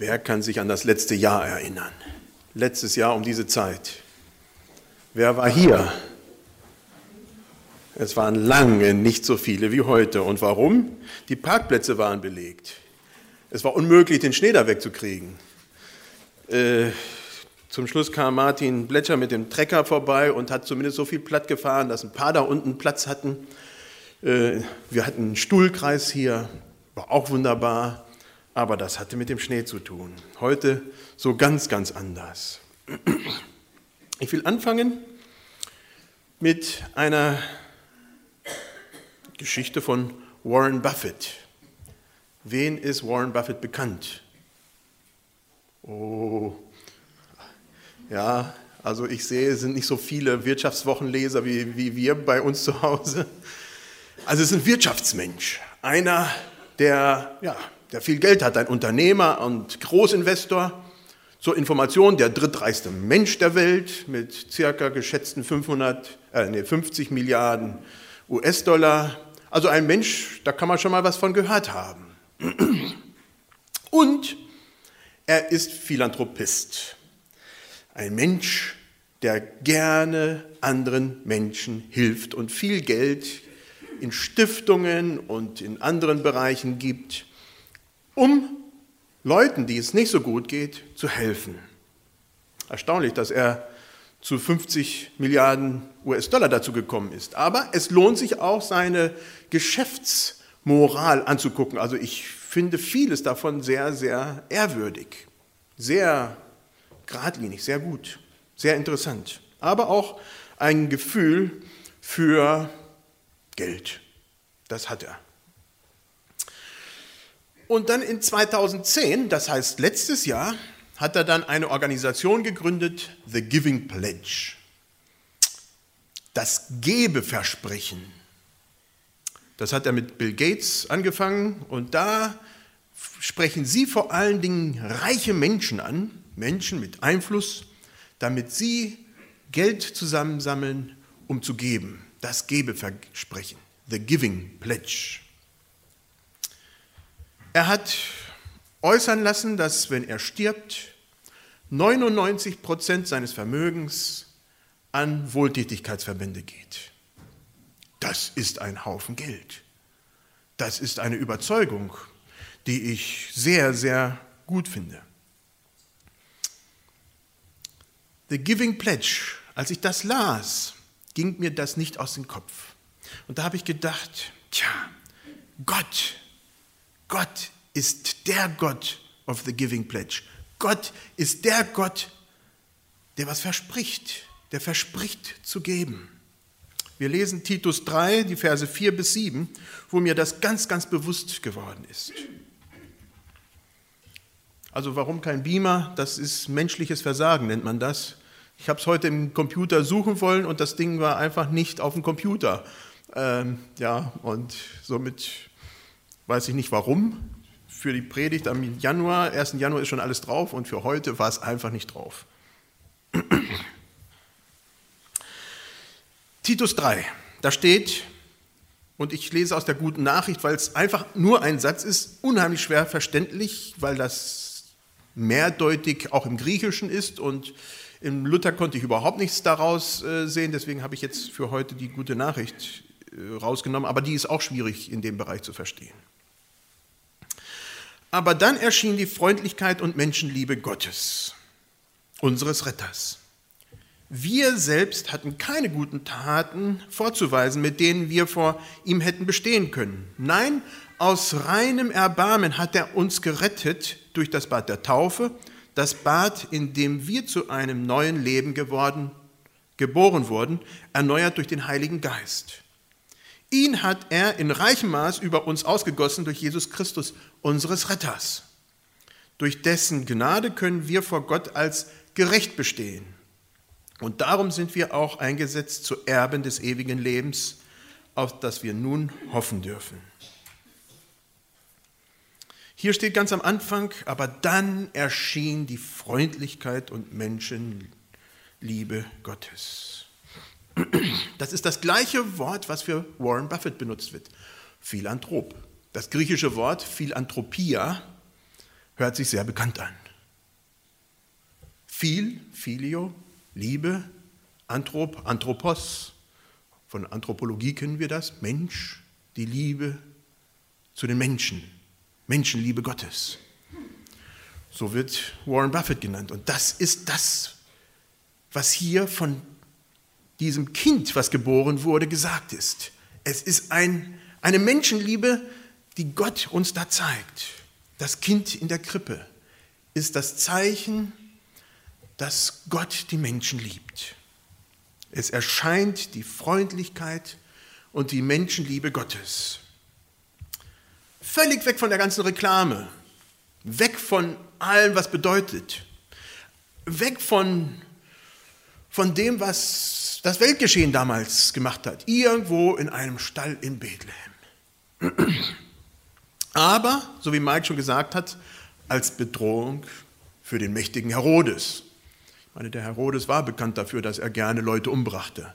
Wer kann sich an das letzte Jahr erinnern? Letztes Jahr um diese Zeit. Wer war hier? Es waren lange nicht so viele wie heute. Und warum? Die Parkplätze waren belegt. Es war unmöglich, den Schnee da wegzukriegen. Äh, zum Schluss kam Martin Bletscher mit dem Trecker vorbei und hat zumindest so viel platt gefahren, dass ein paar da unten Platz hatten. Äh, wir hatten einen Stuhlkreis hier, war auch wunderbar, aber das hatte mit dem Schnee zu tun. Heute so ganz, ganz anders. Ich will anfangen mit einer Geschichte von Warren Buffett. Wen ist Warren Buffett bekannt? Oh, ja, also ich sehe, es sind nicht so viele Wirtschaftswochenleser wie, wie wir bei uns zu Hause. Also es ist ein Wirtschaftsmensch, einer, der, ja, der viel Geld hat, ein Unternehmer und Großinvestor. Zur Information, der drittreichste Mensch der Welt mit circa geschätzten 500, äh, nee, 50 Milliarden US-Dollar. Also ein Mensch, da kann man schon mal was von gehört haben. Und er ist Philanthropist. Ein Mensch, der gerne anderen Menschen hilft und viel Geld in Stiftungen und in anderen Bereichen gibt, um Leuten, die es nicht so gut geht, zu helfen. Erstaunlich, dass er zu 50 Milliarden US-Dollar dazu gekommen ist. Aber es lohnt sich auch, seine Geschäftsmoral anzugucken. Also ich finde vieles davon sehr, sehr ehrwürdig, sehr geradlinig, sehr gut, sehr interessant. Aber auch ein Gefühl für Geld. Das hat er. Und dann in 2010, das heißt letztes Jahr, hat er dann eine Organisation gegründet, The Giving Pledge. Das Gebeversprechen. Das hat er mit Bill Gates angefangen und da sprechen sie vor allen Dingen reiche Menschen an, Menschen mit Einfluss, damit sie Geld zusammensammeln, um zu geben. Das Gebeversprechen, the Giving Pledge. Er hat äußern lassen, dass wenn er stirbt, 99 Prozent seines Vermögens an Wohltätigkeitsverbände geht. Das ist ein Haufen Geld. Das ist eine Überzeugung, die ich sehr, sehr gut finde. The Giving Pledge, als ich das las, ging mir das nicht aus dem Kopf. Und da habe ich gedacht, tja, Gott Gott ist der Gott of the Giving Pledge. Gott ist der Gott, der was verspricht, der verspricht zu geben. Wir lesen Titus 3, die Verse 4 bis 7, wo mir das ganz, ganz bewusst geworden ist. Also warum kein Beamer? Das ist menschliches Versagen, nennt man das. Ich habe es heute im Computer suchen wollen und das Ding war einfach nicht auf dem Computer. Ähm, ja, und somit weiß ich nicht warum. Für die Predigt am Januar, 1. Januar ist schon alles drauf und für heute war es einfach nicht drauf. Titus 3, da steht, und ich lese aus der guten Nachricht, weil es einfach nur ein Satz ist, unheimlich schwer verständlich, weil das mehrdeutig auch im Griechischen ist und im Luther konnte ich überhaupt nichts daraus äh, sehen, deswegen habe ich jetzt für heute die gute Nachricht äh, rausgenommen, aber die ist auch schwierig in dem Bereich zu verstehen. Aber dann erschien die Freundlichkeit und Menschenliebe Gottes, unseres Retters. Wir selbst hatten keine guten Taten vorzuweisen, mit denen wir vor ihm hätten bestehen können. Nein, aus reinem Erbarmen hat er uns gerettet durch das Bad der Taufe, das Bad, in dem wir zu einem neuen Leben geworden, geboren wurden, erneuert durch den Heiligen Geist. Ihn hat er in reichem Maß über uns ausgegossen durch Jesus Christus, unseres Retters. Durch dessen Gnade können wir vor Gott als gerecht bestehen. Und darum sind wir auch eingesetzt zu Erben des ewigen Lebens, auf das wir nun hoffen dürfen. Hier steht ganz am Anfang, aber dann erschien die Freundlichkeit und Menschenliebe Gottes. Das ist das gleiche Wort, was für Warren Buffett benutzt wird. Philanthrop. Das griechische Wort Philanthropia hört sich sehr bekannt an. Viel, Filio, Liebe, Anthrop, Anthropos, von Anthropologie kennen wir das, Mensch, die Liebe zu den Menschen, Menschenliebe Gottes. So wird Warren Buffett genannt. Und das ist das, was hier von diesem Kind, was geboren wurde, gesagt ist. Es ist ein, eine Menschenliebe, die Gott uns da zeigt. Das Kind in der Krippe ist das Zeichen, dass Gott die Menschen liebt. Es erscheint die Freundlichkeit und die Menschenliebe Gottes. Völlig weg von der ganzen Reklame, weg von allem, was bedeutet, weg von, von dem, was das Weltgeschehen damals gemacht hat, irgendwo in einem Stall in Bethlehem. Aber, so wie Mike schon gesagt hat, als Bedrohung für den mächtigen Herodes. Ich meine, der Herodes war bekannt dafür, dass er gerne Leute umbrachte.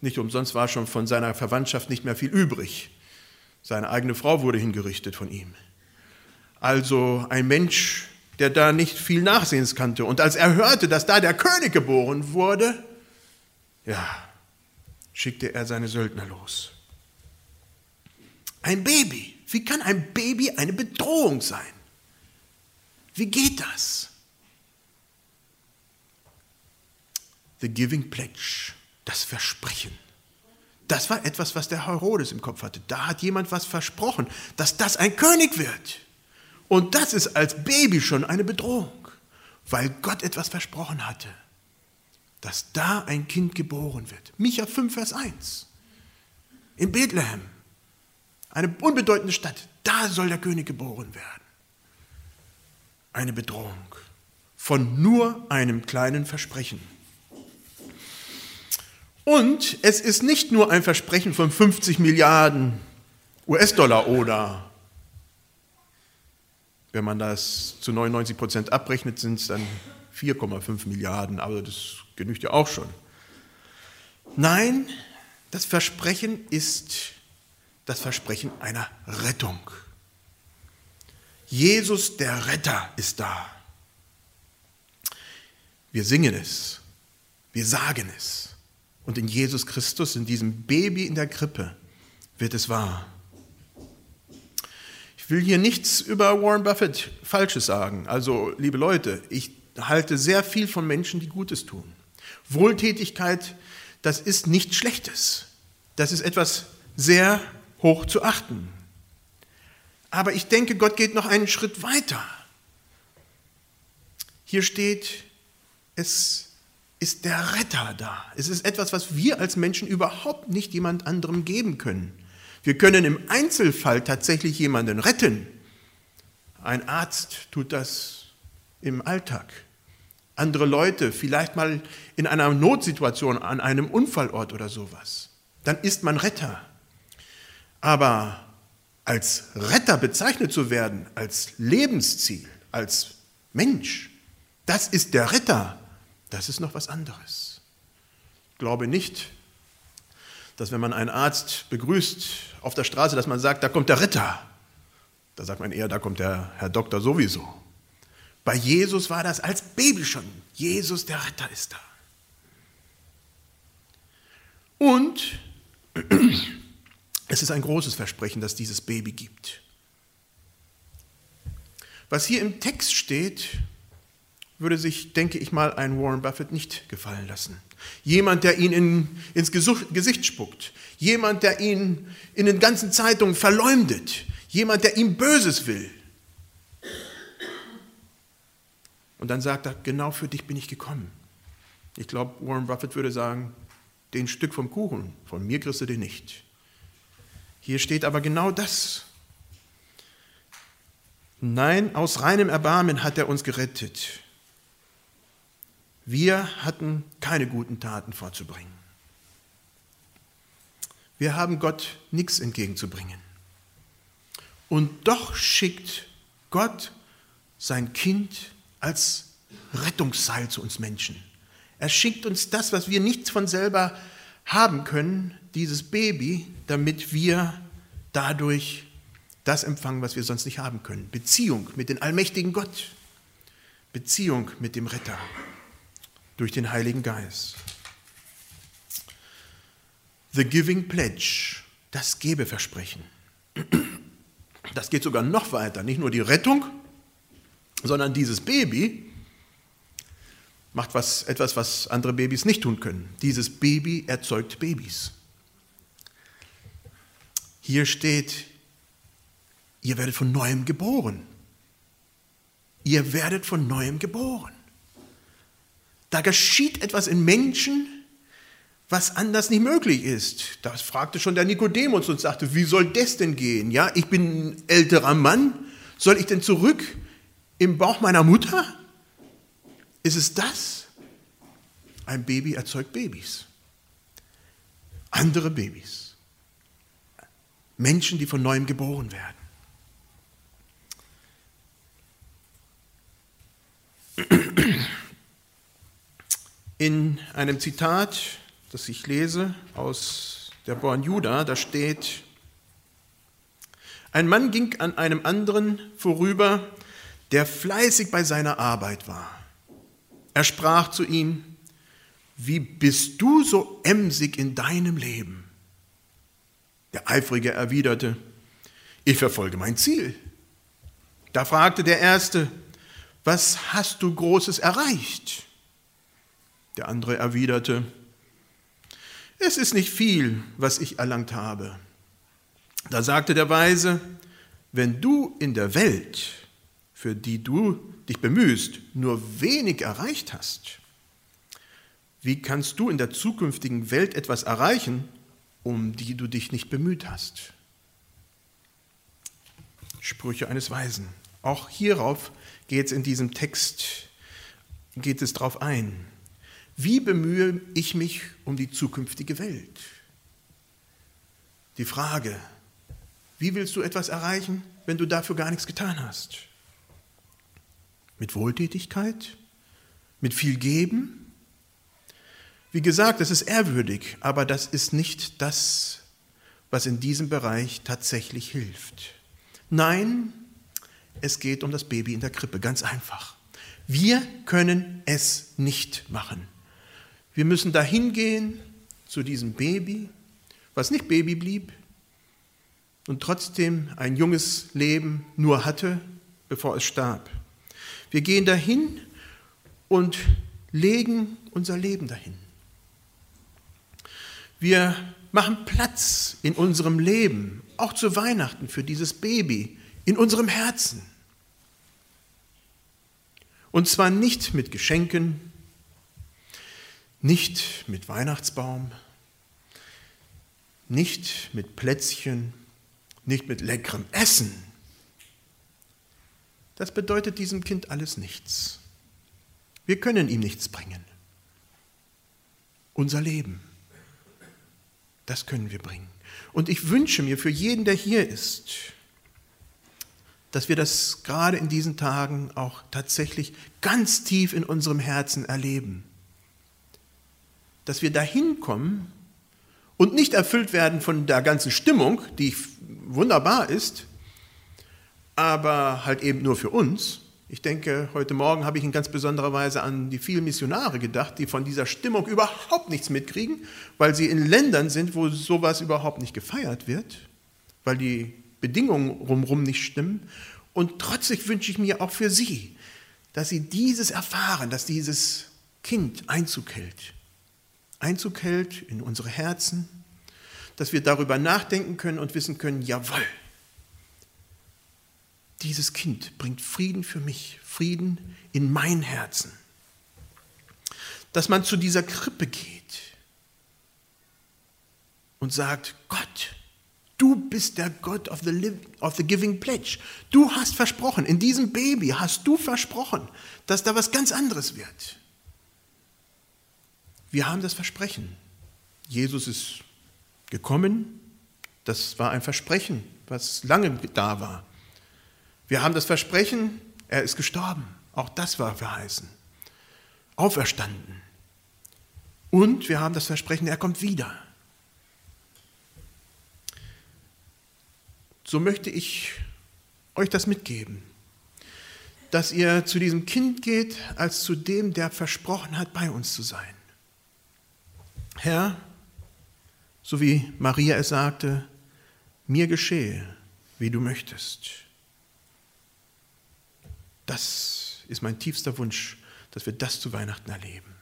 Nicht umsonst war schon von seiner Verwandtschaft nicht mehr viel übrig. Seine eigene Frau wurde hingerichtet von ihm. Also ein Mensch, der da nicht viel Nachsehens kannte. Und als er hörte, dass da der König geboren wurde, ja, schickte er seine Söldner los. Ein Baby. Wie kann ein Baby eine Bedrohung sein? Wie geht das? The Giving Pledge, das Versprechen. Das war etwas, was der Herodes im Kopf hatte. Da hat jemand was versprochen, dass das ein König wird. Und das ist als Baby schon eine Bedrohung, weil Gott etwas versprochen hatte, dass da ein Kind geboren wird. Micha 5, Vers 1. In Bethlehem, eine unbedeutende Stadt, da soll der König geboren werden. Eine Bedrohung von nur einem kleinen Versprechen. Und es ist nicht nur ein Versprechen von 50 Milliarden US-Dollar oder, wenn man das zu 99 Prozent abrechnet, sind es dann 4,5 Milliarden, aber das genügt ja auch schon. Nein, das Versprechen ist das Versprechen einer Rettung. Jesus, der Retter, ist da. Wir singen es, wir sagen es. Und in Jesus Christus, in diesem Baby in der Krippe, wird es wahr. Ich will hier nichts über Warren Buffett Falsches sagen. Also, liebe Leute, ich halte sehr viel von Menschen, die Gutes tun. Wohltätigkeit, das ist nichts Schlechtes. Das ist etwas sehr hoch zu achten. Aber ich denke, Gott geht noch einen Schritt weiter. Hier steht, es ist der Retter da. Es ist etwas, was wir als Menschen überhaupt nicht jemand anderem geben können. Wir können im Einzelfall tatsächlich jemanden retten. Ein Arzt tut das im Alltag. Andere Leute, vielleicht mal in einer Notsituation, an einem Unfallort oder sowas. Dann ist man Retter. Aber als Retter bezeichnet zu werden, als Lebensziel, als Mensch, das ist der Retter das ist noch was anderes. Ich glaube nicht, dass wenn man einen Arzt begrüßt auf der Straße, dass man sagt, da kommt der Ritter. Da sagt man eher, da kommt der Herr Doktor sowieso. Bei Jesus war das als Baby schon. Jesus, der Retter, ist da. Und es ist ein großes Versprechen, dass dieses Baby gibt. Was hier im Text steht, würde sich, denke ich mal, ein Warren Buffett nicht gefallen lassen. Jemand, der ihn in, ins Gesicht spuckt. Jemand, der ihn in den ganzen Zeitungen verleumdet. Jemand, der ihm Böses will. Und dann sagt er, genau für dich bin ich gekommen. Ich glaube, Warren Buffett würde sagen, den Stück vom Kuchen, von mir kriegst du den nicht. Hier steht aber genau das. Nein, aus reinem Erbarmen hat er uns gerettet. Wir hatten keine guten Taten vorzubringen. Wir haben Gott nichts entgegenzubringen. Und doch schickt Gott sein Kind als Rettungsseil zu uns Menschen. Er schickt uns das, was wir nicht von selber haben können, dieses Baby, damit wir dadurch das empfangen, was wir sonst nicht haben können. Beziehung mit dem allmächtigen Gott. Beziehung mit dem Retter durch den Heiligen Geist. The Giving Pledge, das Gebeversprechen. Das geht sogar noch weiter. Nicht nur die Rettung, sondern dieses Baby macht was, etwas, was andere Babys nicht tun können. Dieses Baby erzeugt Babys. Hier steht, ihr werdet von neuem geboren. Ihr werdet von neuem geboren. Da geschieht etwas in Menschen, was anders nicht möglich ist. Das fragte schon der Nikodemus und sagte, wie soll das denn gehen? Ja, ich bin ein älterer Mann, soll ich denn zurück im Bauch meiner Mutter? Ist es das? Ein Baby erzeugt Babys. Andere Babys. Menschen, die von neuem geboren werden. In einem Zitat, das ich lese aus der Born Juda, da steht, ein Mann ging an einem anderen vorüber, der fleißig bei seiner Arbeit war. Er sprach zu ihm, wie bist du so emsig in deinem Leben? Der Eifrige erwiderte, ich verfolge mein Ziel. Da fragte der Erste, was hast du Großes erreicht? Der andere erwiderte, es ist nicht viel, was ich erlangt habe. Da sagte der Weise, wenn du in der Welt, für die du dich bemühst, nur wenig erreicht hast, wie kannst du in der zukünftigen Welt etwas erreichen, um die du dich nicht bemüht hast? Sprüche eines Weisen. Auch hierauf geht es in diesem Text, geht es drauf ein. Wie bemühe ich mich um die zukünftige Welt? Die Frage, wie willst du etwas erreichen, wenn du dafür gar nichts getan hast? Mit Wohltätigkeit? Mit viel Geben? Wie gesagt, das ist ehrwürdig, aber das ist nicht das, was in diesem Bereich tatsächlich hilft. Nein, es geht um das Baby in der Krippe, ganz einfach. Wir können es nicht machen. Wir müssen dahin gehen zu diesem Baby, was nicht Baby blieb und trotzdem ein junges Leben nur hatte, bevor es starb. Wir gehen dahin und legen unser Leben dahin. Wir machen Platz in unserem Leben, auch zu Weihnachten für dieses Baby, in unserem Herzen. Und zwar nicht mit Geschenken, nicht mit Weihnachtsbaum, nicht mit Plätzchen, nicht mit leckerem Essen. Das bedeutet diesem Kind alles nichts. Wir können ihm nichts bringen. Unser Leben, das können wir bringen. Und ich wünsche mir für jeden, der hier ist, dass wir das gerade in diesen Tagen auch tatsächlich ganz tief in unserem Herzen erleben dass wir dahin kommen und nicht erfüllt werden von der ganzen Stimmung, die wunderbar ist, aber halt eben nur für uns. Ich denke, heute Morgen habe ich in ganz besonderer Weise an die vielen Missionare gedacht, die von dieser Stimmung überhaupt nichts mitkriegen, weil sie in Ländern sind, wo sowas überhaupt nicht gefeiert wird, weil die Bedingungen rumrum nicht stimmen. Und trotzdem wünsche ich mir auch für sie, dass sie dieses erfahren, dass dieses Kind Einzug hält Einzug hält in unsere Herzen, dass wir darüber nachdenken können und wissen können, jawohl, dieses Kind bringt Frieden für mich, Frieden in mein Herzen. Dass man zu dieser Krippe geht und sagt, Gott, du bist der Gott of the, living, of the Giving Pledge. Du hast versprochen, in diesem Baby hast du versprochen, dass da was ganz anderes wird. Wir haben das Versprechen. Jesus ist gekommen. Das war ein Versprechen, was lange da war. Wir haben das Versprechen, er ist gestorben. Auch das war verheißen. Auferstanden. Und wir haben das Versprechen, er kommt wieder. so möchte ich euch das mitgeben, dass ihr zu diesem Kind geht als zu dem, der versprochen hat, bei uns zu sein. Herr, so wie Maria es sagte, mir geschehe, wie du möchtest. Das ist mein tiefster Wunsch, dass wir das zu Weihnachten erleben.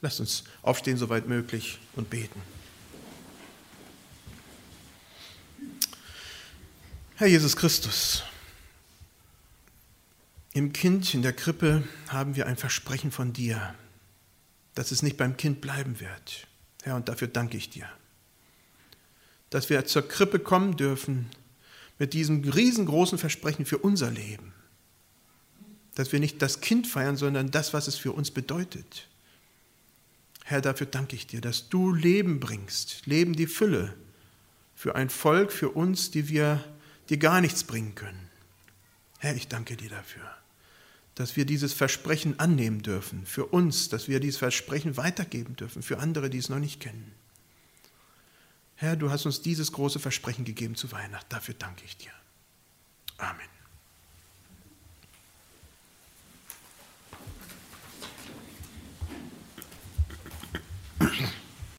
Lasst uns aufstehen, soweit möglich, und beten. Herr Jesus Christus, im Kind in der Krippe haben wir ein Versprechen von dir, dass es nicht beim Kind bleiben wird. Herr, und dafür danke ich dir. Dass wir zur Krippe kommen dürfen mit diesem riesengroßen Versprechen für unser Leben. Dass wir nicht das Kind feiern, sondern das, was es für uns bedeutet. Herr, dafür danke ich dir, dass du Leben bringst, Leben die Fülle für ein Volk, für uns, die wir dir gar nichts bringen können. Herr, ich danke dir dafür, dass wir dieses Versprechen annehmen dürfen, für uns, dass wir dieses Versprechen weitergeben dürfen, für andere, die es noch nicht kennen. Herr, du hast uns dieses große Versprechen gegeben zu Weihnachten. Dafür danke ich dir. Amen.